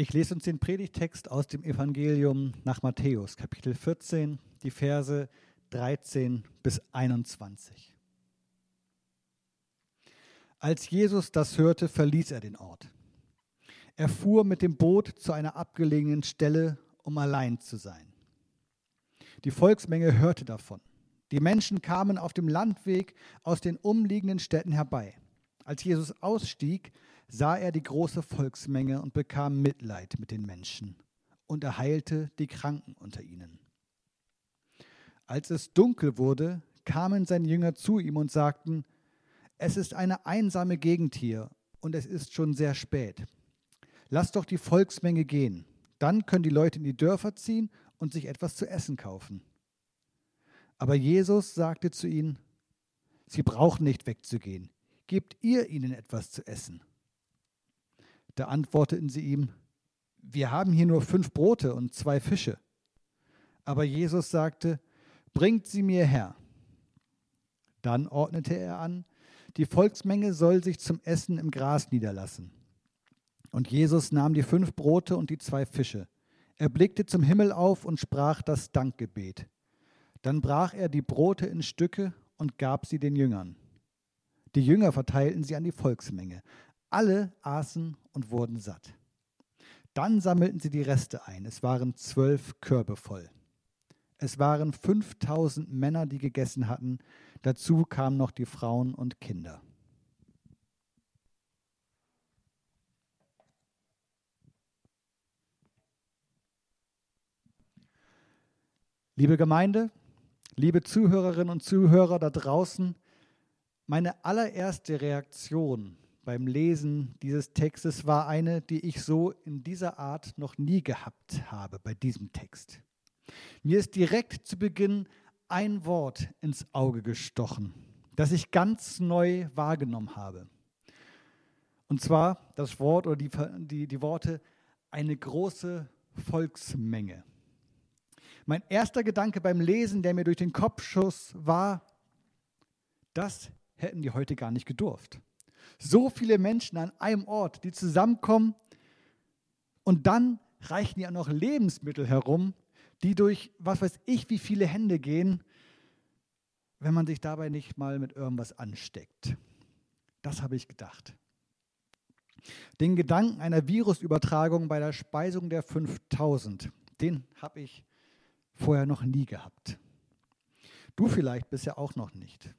Ich lese uns den Predigtext aus dem Evangelium nach Matthäus, Kapitel 14, die Verse 13 bis 21. Als Jesus das hörte, verließ er den Ort. Er fuhr mit dem Boot zu einer abgelegenen Stelle, um allein zu sein. Die Volksmenge hörte davon. Die Menschen kamen auf dem Landweg aus den umliegenden Städten herbei. Als Jesus ausstieg, sah er die große Volksmenge und bekam Mitleid mit den Menschen und er heilte die Kranken unter ihnen. Als es dunkel wurde, kamen seine Jünger zu ihm und sagten, es ist eine einsame Gegend hier und es ist schon sehr spät. Lass doch die Volksmenge gehen, dann können die Leute in die Dörfer ziehen und sich etwas zu essen kaufen. Aber Jesus sagte zu ihnen, Sie brauchen nicht wegzugehen, gebt ihr ihnen etwas zu essen. Da antworteten sie ihm, wir haben hier nur fünf Brote und zwei Fische. Aber Jesus sagte, bringt sie mir her. Dann ordnete er an, die Volksmenge soll sich zum Essen im Gras niederlassen. Und Jesus nahm die fünf Brote und die zwei Fische. Er blickte zum Himmel auf und sprach das Dankgebet. Dann brach er die Brote in Stücke und gab sie den Jüngern. Die Jünger verteilten sie an die Volksmenge. Alle aßen und wurden satt. Dann sammelten sie die Reste ein. Es waren zwölf Körbe voll. Es waren 5000 Männer, die gegessen hatten. Dazu kamen noch die Frauen und Kinder. Liebe Gemeinde, liebe Zuhörerinnen und Zuhörer da draußen, meine allererste Reaktion beim Lesen dieses Textes war eine, die ich so in dieser Art noch nie gehabt habe bei diesem Text. Mir ist direkt zu Beginn ein Wort ins Auge gestochen, das ich ganz neu wahrgenommen habe. Und zwar das Wort oder die, die, die Worte eine große Volksmenge. Mein erster Gedanke beim Lesen, der mir durch den Kopf schoss, war, das hätten die heute gar nicht gedurft. So viele Menschen an einem Ort, die zusammenkommen und dann reichen ja noch Lebensmittel herum, die durch was weiß ich wie viele Hände gehen, wenn man sich dabei nicht mal mit irgendwas ansteckt. Das habe ich gedacht. Den Gedanken einer Virusübertragung bei der Speisung der 5000, den habe ich vorher noch nie gehabt. Du vielleicht bisher auch noch nicht.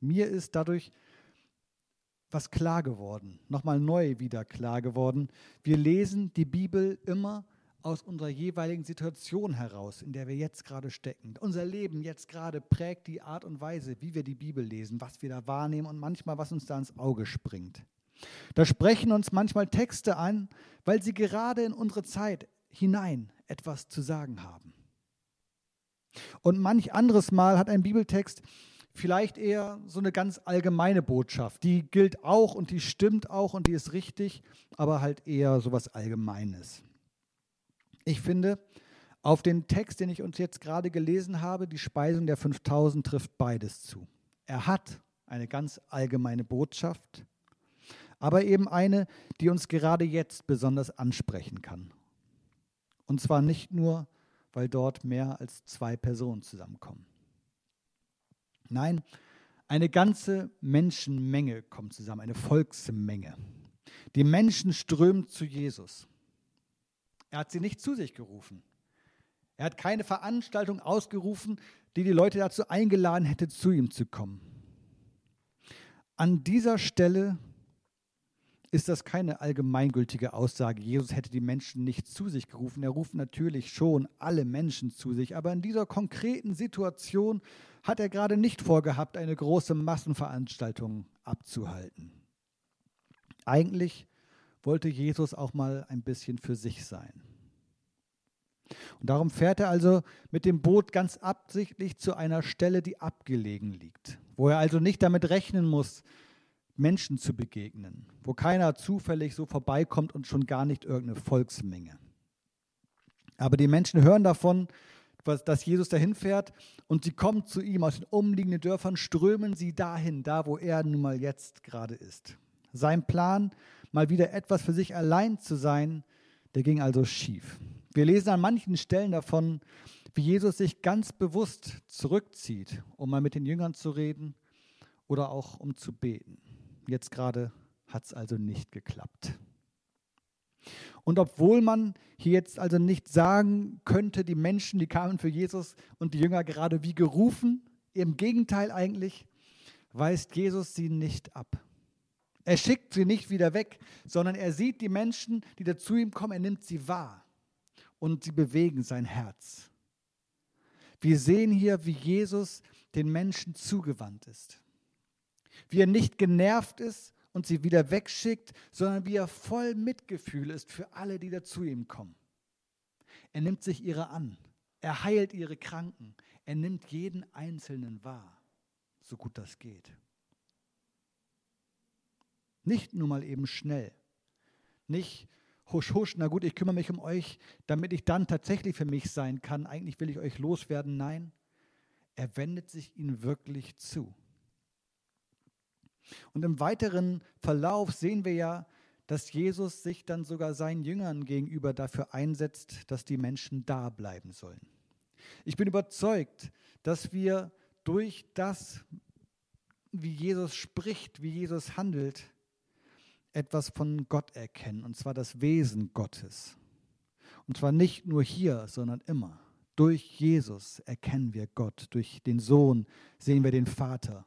Mir ist dadurch was klar geworden, nochmal neu wieder klar geworden. Wir lesen die Bibel immer aus unserer jeweiligen Situation heraus, in der wir jetzt gerade stecken. Unser Leben jetzt gerade prägt die Art und Weise, wie wir die Bibel lesen, was wir da wahrnehmen und manchmal, was uns da ins Auge springt. Da sprechen uns manchmal Texte an, weil sie gerade in unsere Zeit hinein etwas zu sagen haben. Und manch anderes Mal hat ein Bibeltext vielleicht eher so eine ganz allgemeine Botschaft. Die gilt auch und die stimmt auch und die ist richtig, aber halt eher so was Allgemeines. Ich finde, auf den Text, den ich uns jetzt gerade gelesen habe, die Speisung der 5000 trifft beides zu. Er hat eine ganz allgemeine Botschaft, aber eben eine, die uns gerade jetzt besonders ansprechen kann. Und zwar nicht nur, weil dort mehr als zwei Personen zusammenkommen. Nein, eine ganze Menschenmenge kommt zusammen, eine Volksmenge. Die Menschen strömen zu Jesus. Er hat sie nicht zu sich gerufen. Er hat keine Veranstaltung ausgerufen, die die Leute dazu eingeladen hätte, zu ihm zu kommen. An dieser Stelle ist das keine allgemeingültige Aussage. Jesus hätte die Menschen nicht zu sich gerufen. Er ruft natürlich schon alle Menschen zu sich. Aber in dieser konkreten Situation hat er gerade nicht vorgehabt, eine große Massenveranstaltung abzuhalten. Eigentlich wollte Jesus auch mal ein bisschen für sich sein. Und darum fährt er also mit dem Boot ganz absichtlich zu einer Stelle, die abgelegen liegt, wo er also nicht damit rechnen muss, Menschen zu begegnen, wo keiner zufällig so vorbeikommt und schon gar nicht irgendeine Volksmenge. Aber die Menschen hören davon, dass Jesus dahin fährt und sie kommen zu ihm aus den umliegenden Dörfern, strömen sie dahin, da wo er nun mal jetzt gerade ist. Sein Plan, mal wieder etwas für sich allein zu sein, Der ging also schief. Wir lesen an manchen Stellen davon, wie Jesus sich ganz bewusst zurückzieht, um mal mit den Jüngern zu reden oder auch um zu beten. Jetzt gerade hat es also nicht geklappt. Und obwohl man hier jetzt also nicht sagen könnte, die Menschen, die kamen für Jesus und die Jünger gerade wie gerufen, im Gegenteil eigentlich, weist Jesus sie nicht ab. Er schickt sie nicht wieder weg, sondern er sieht die Menschen, die da zu ihm kommen, er nimmt sie wahr und sie bewegen sein Herz. Wir sehen hier, wie Jesus den Menschen zugewandt ist. Wie er nicht genervt ist und sie wieder wegschickt, sondern wie er voll Mitgefühl ist für alle, die da zu ihm kommen. Er nimmt sich ihre an. Er heilt ihre Kranken. Er nimmt jeden Einzelnen wahr, so gut das geht. Nicht nur mal eben schnell. Nicht husch, husch, na gut, ich kümmere mich um euch, damit ich dann tatsächlich für mich sein kann. Eigentlich will ich euch loswerden. Nein, er wendet sich ihnen wirklich zu. Und im weiteren Verlauf sehen wir ja, dass Jesus sich dann sogar seinen Jüngern gegenüber dafür einsetzt, dass die Menschen da bleiben sollen. Ich bin überzeugt, dass wir durch das, wie Jesus spricht, wie Jesus handelt, etwas von Gott erkennen, und zwar das Wesen Gottes. Und zwar nicht nur hier, sondern immer. Durch Jesus erkennen wir Gott, durch den Sohn sehen wir den Vater.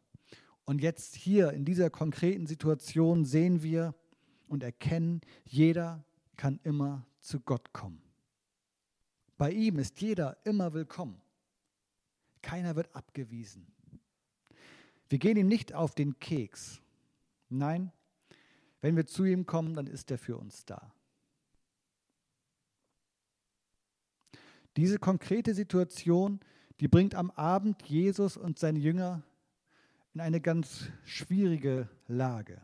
Und jetzt hier in dieser konkreten Situation sehen wir und erkennen, jeder kann immer zu Gott kommen. Bei ihm ist jeder immer willkommen. Keiner wird abgewiesen. Wir gehen ihm nicht auf den Keks. Nein, wenn wir zu ihm kommen, dann ist er für uns da. Diese konkrete Situation, die bringt am Abend Jesus und seine Jünger in eine ganz schwierige Lage.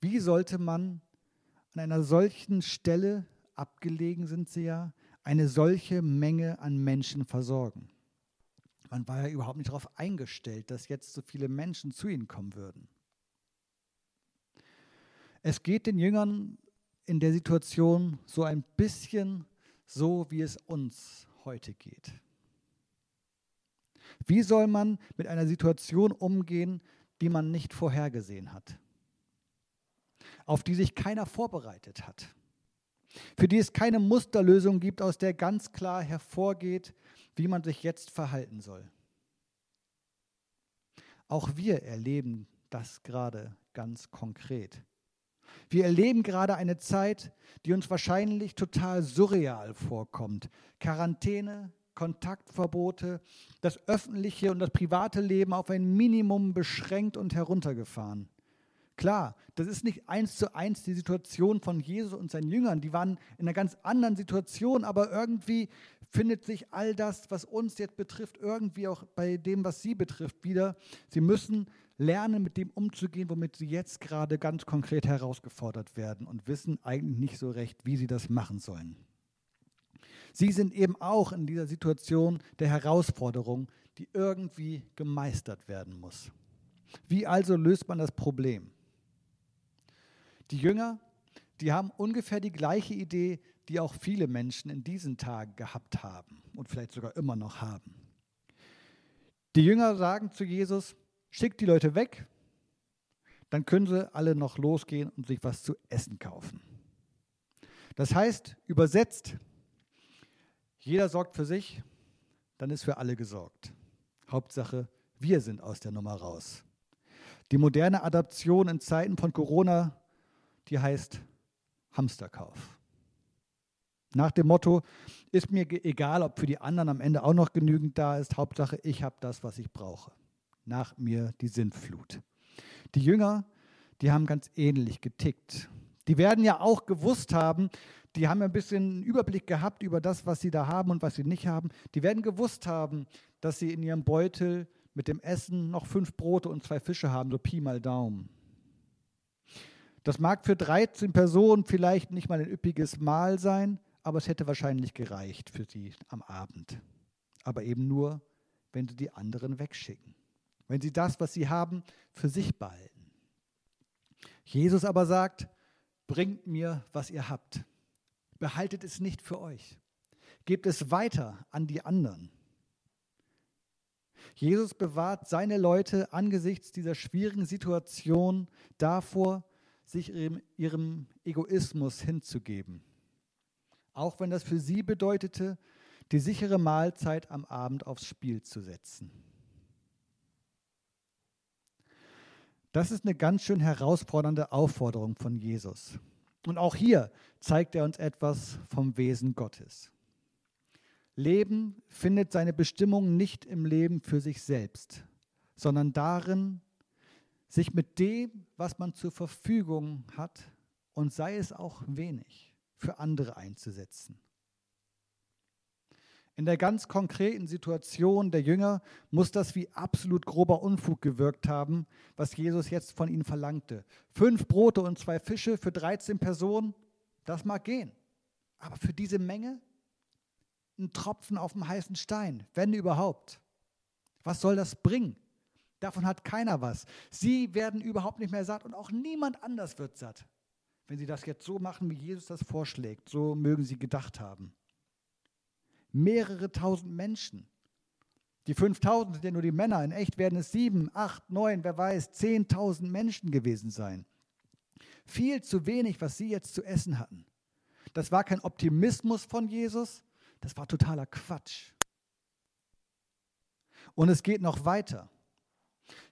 Wie sollte man an einer solchen Stelle, abgelegen sind sie ja, eine solche Menge an Menschen versorgen? Man war ja überhaupt nicht darauf eingestellt, dass jetzt so viele Menschen zu ihnen kommen würden. Es geht den Jüngern in der Situation so ein bisschen so, wie es uns heute geht. Wie soll man mit einer Situation umgehen, die man nicht vorhergesehen hat? Auf die sich keiner vorbereitet hat? Für die es keine Musterlösung gibt, aus der ganz klar hervorgeht, wie man sich jetzt verhalten soll? Auch wir erleben das gerade ganz konkret. Wir erleben gerade eine Zeit, die uns wahrscheinlich total surreal vorkommt. Quarantäne, Kontaktverbote, das öffentliche und das private Leben auf ein Minimum beschränkt und heruntergefahren. Klar, das ist nicht eins zu eins die Situation von Jesus und seinen Jüngern. Die waren in einer ganz anderen Situation, aber irgendwie findet sich all das, was uns jetzt betrifft, irgendwie auch bei dem, was sie betrifft, wieder. Sie müssen lernen, mit dem umzugehen, womit sie jetzt gerade ganz konkret herausgefordert werden und wissen eigentlich nicht so recht, wie sie das machen sollen. Sie sind eben auch in dieser Situation der Herausforderung, die irgendwie gemeistert werden muss. Wie also löst man das Problem? Die Jünger, die haben ungefähr die gleiche Idee, die auch viele Menschen in diesen Tagen gehabt haben und vielleicht sogar immer noch haben. Die Jünger sagen zu Jesus, schickt die Leute weg, dann können sie alle noch losgehen und sich was zu essen kaufen. Das heißt, übersetzt, jeder sorgt für sich, dann ist für alle gesorgt. Hauptsache, wir sind aus der Nummer raus. Die moderne Adaption in Zeiten von Corona, die heißt Hamsterkauf. Nach dem Motto, ist mir egal, ob für die anderen am Ende auch noch genügend da ist, Hauptsache, ich habe das, was ich brauche nach mir die Sintflut. Die Jünger, die haben ganz ähnlich getickt. Die werden ja auch gewusst haben, die haben ein bisschen einen Überblick gehabt über das, was sie da haben und was sie nicht haben. Die werden gewusst haben, dass sie in ihrem Beutel mit dem Essen noch fünf Brote und zwei Fische haben, so Pi mal Daumen. Das mag für 13 Personen vielleicht nicht mal ein üppiges Mahl sein, aber es hätte wahrscheinlich gereicht für sie am Abend. Aber eben nur, wenn sie die anderen wegschicken wenn sie das, was sie haben, für sich behalten. Jesus aber sagt, bringt mir, was ihr habt. Behaltet es nicht für euch. Gebt es weiter an die anderen. Jesus bewahrt seine Leute angesichts dieser schwierigen Situation davor, sich ihrem, Egoismus hinzugeben. Auch wenn das für sie bedeutete, die sichere Mahlzeit am Abend aufs Spiel zu setzen. Das ist eine ganz schön herausfordernde Aufforderung von Jesus. Und auch hier zeigt er uns etwas vom Wesen Gottes. Leben findet seine Bestimmung nicht im Leben für sich selbst, sondern darin, sich mit dem, was man zur Verfügung hat, und sei es auch wenig, für andere einzusetzen. In der ganz konkreten Situation der Jünger muss das wie absolut grober Unfug gewirkt haben, was Jesus jetzt von ihnen verlangte. Fünf Brote und zwei Fische für 13 Personen, das mag gehen. Aber für diese Menge ein Tropfen auf dem heißen Stein, wenn überhaupt. Was soll das bringen? Davon hat keiner was. Sie werden überhaupt nicht mehr satt und auch niemand anders wird satt, wenn sie das jetzt so machen, wie Jesus das vorschlägt. So mögen sie gedacht haben. Mehrere tausend Menschen. Die 5000 sind ja nur die Männer. In echt werden es sieben, acht, neun, wer weiß, zehntausend Menschen gewesen sein. Viel zu wenig, was sie jetzt zu essen hatten. Das war kein Optimismus von Jesus, das war totaler Quatsch. Und es geht noch weiter.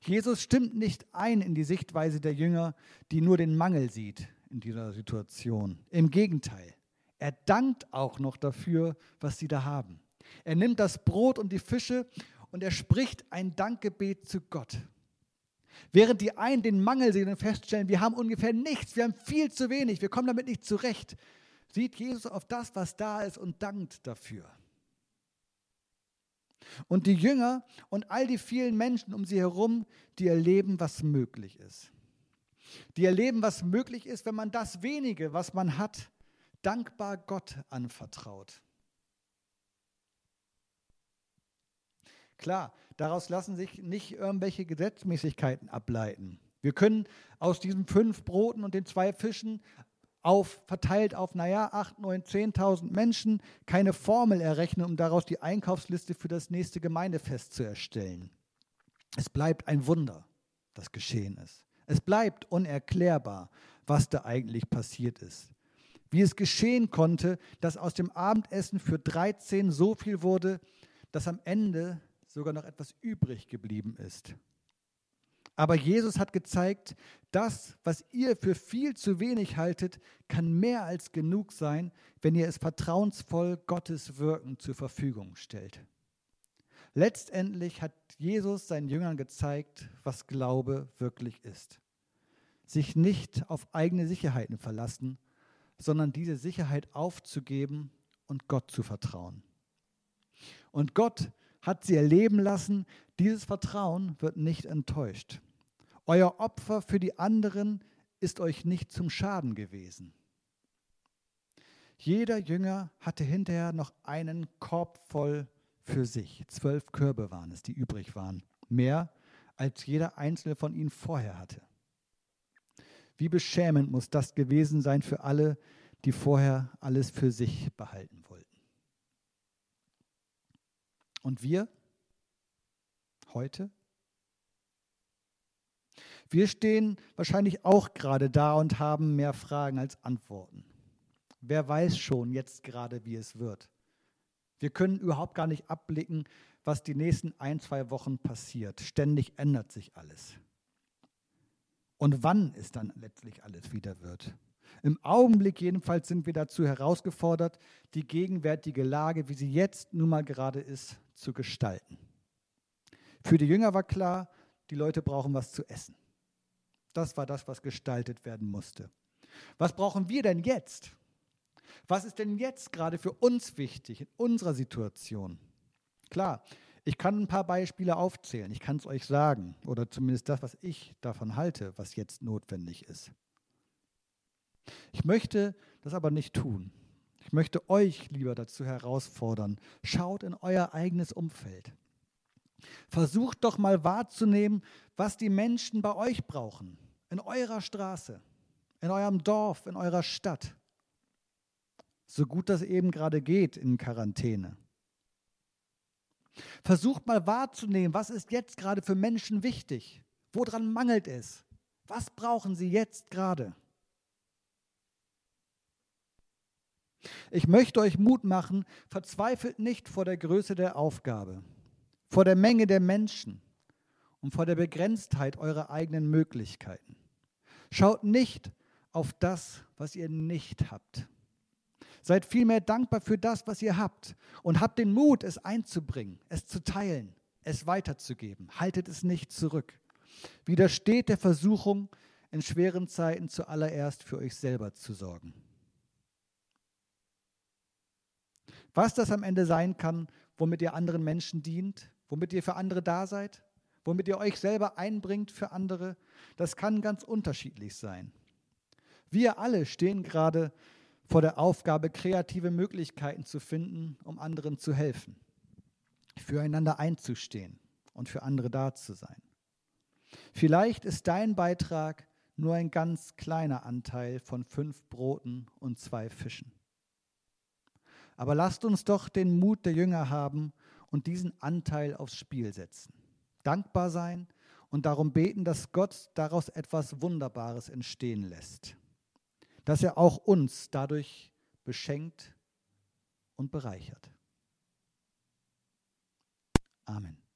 Jesus stimmt nicht ein in die Sichtweise der Jünger, die nur den Mangel sieht in dieser Situation. Im Gegenteil, er dankt auch noch dafür, was sie da haben. Er nimmt das Brot und die Fische und er spricht ein Dankgebet zu Gott. Während die einen den Mangel sehen und feststellen, wir haben ungefähr nichts, wir haben viel zu wenig, wir kommen damit nicht zurecht, sieht Jesus auf das, was da ist und dankt dafür. Und die Jünger und all die vielen Menschen um sie herum, die erleben, was möglich ist. Die erleben, was möglich ist, wenn man das wenige, was man hat, dankbar Gott anvertraut. Klar, daraus lassen sich nicht irgendwelche Gesetzmäßigkeiten ableiten. Wir können aus diesen fünf Broten und den zwei Fischen auf, verteilt auf, naja, 8, 9, 10.000 Menschen, keine Formel errechnen, um daraus die Einkaufsliste für das nächste Gemeindefest zu erstellen. Es bleibt ein Wunder, das geschehen ist. Es bleibt unerklärbar, was da eigentlich passiert ist. Wie es geschehen konnte, dass aus dem Abendessen für 13 so viel wurde, dass am Ende sogar noch etwas übrig geblieben ist. Aber Jesus hat gezeigt, das, was ihr für viel zu wenig haltet, kann mehr als genug sein, wenn ihr es vertrauensvoll Gottes Wirken zur Verfügung stellt. Letztendlich hat Jesus seinen Jüngern gezeigt, was Glaube wirklich ist. Sich nicht auf eigene Sicherheiten verlassen, sondern diese Sicherheit aufzugeben und Gott zu vertrauen. Und Gott hat sie erleben lassen, dieses Vertrauen wird nicht enttäuscht. Euer Opfer für die anderen ist euch nicht zum Schaden gewesen. Jeder Jünger hatte hinterher noch einen Korb voll für sich. Zwölf Körbe waren es, die übrig waren. Mehr als jeder einzelne von ihnen vorher hatte. Wie beschämend muss das gewesen sein für alle, die vorher alles für sich behalten wollten. Und wir heute? Wir stehen wahrscheinlich auch gerade da und haben mehr Fragen als Antworten. Wer weiß schon jetzt gerade, wie es wird. Wir können überhaupt gar nicht abblicken, was die nächsten ein, zwei Wochen passiert. Ständig ändert sich alles. Und wann es dann letztlich alles wieder wird. Im Augenblick jedenfalls sind wir dazu herausgefordert, die gegenwärtige Lage, wie sie jetzt nun mal gerade ist, zu gestalten. Für die Jünger war klar, die Leute brauchen was zu essen. Das war das, was gestaltet werden musste. Was brauchen wir denn jetzt? Was ist denn jetzt gerade für uns wichtig in unserer Situation? Klar, ich kann ein paar Beispiele aufzählen, ich kann es euch sagen, oder zumindest das, was ich davon halte, was jetzt notwendig ist. Ich möchte das aber nicht tun. Ich möchte euch lieber dazu herausfordern, schaut in euer eigenes Umfeld. Versucht doch mal wahrzunehmen, was die Menschen bei euch brauchen in eurer Straße, in eurem Dorf, in eurer Stadt. so gut das eben gerade geht in Quarantäne. Versucht mal wahrzunehmen, was ist jetzt gerade für Menschen wichtig? Woran mangelt es? Was brauchen sie jetzt gerade? Ich möchte euch Mut machen, verzweifelt nicht vor der Größe der Aufgabe, vor der Menge der Menschen und vor der Begrenztheit eurer eigenen Möglichkeiten. Schaut nicht auf das, was ihr nicht habt. Seid vielmehr dankbar für das, was ihr habt und habt den Mut, es einzubringen, es zu teilen, es weiterzugeben. Haltet es nicht zurück. Widersteht der Versuchung, in schweren Zeiten zuallererst für euch selber zu sorgen. Was das am Ende sein kann, womit ihr anderen Menschen dient, womit ihr für andere da seid, womit ihr euch selber einbringt für andere, das kann ganz unterschiedlich sein. Wir alle stehen gerade vor der Aufgabe, kreative Möglichkeiten zu finden, um anderen zu helfen, füreinander einzustehen und für andere da zu sein. Vielleicht ist dein Beitrag nur ein ganz kleiner Anteil von fünf Broten und zwei Fischen. Aber lasst uns doch den Mut der Jünger haben und diesen Anteil aufs Spiel setzen. Dankbar sein und darum beten, dass Gott daraus etwas Wunderbares entstehen lässt. Dass er auch uns dadurch beschenkt und bereichert. Amen.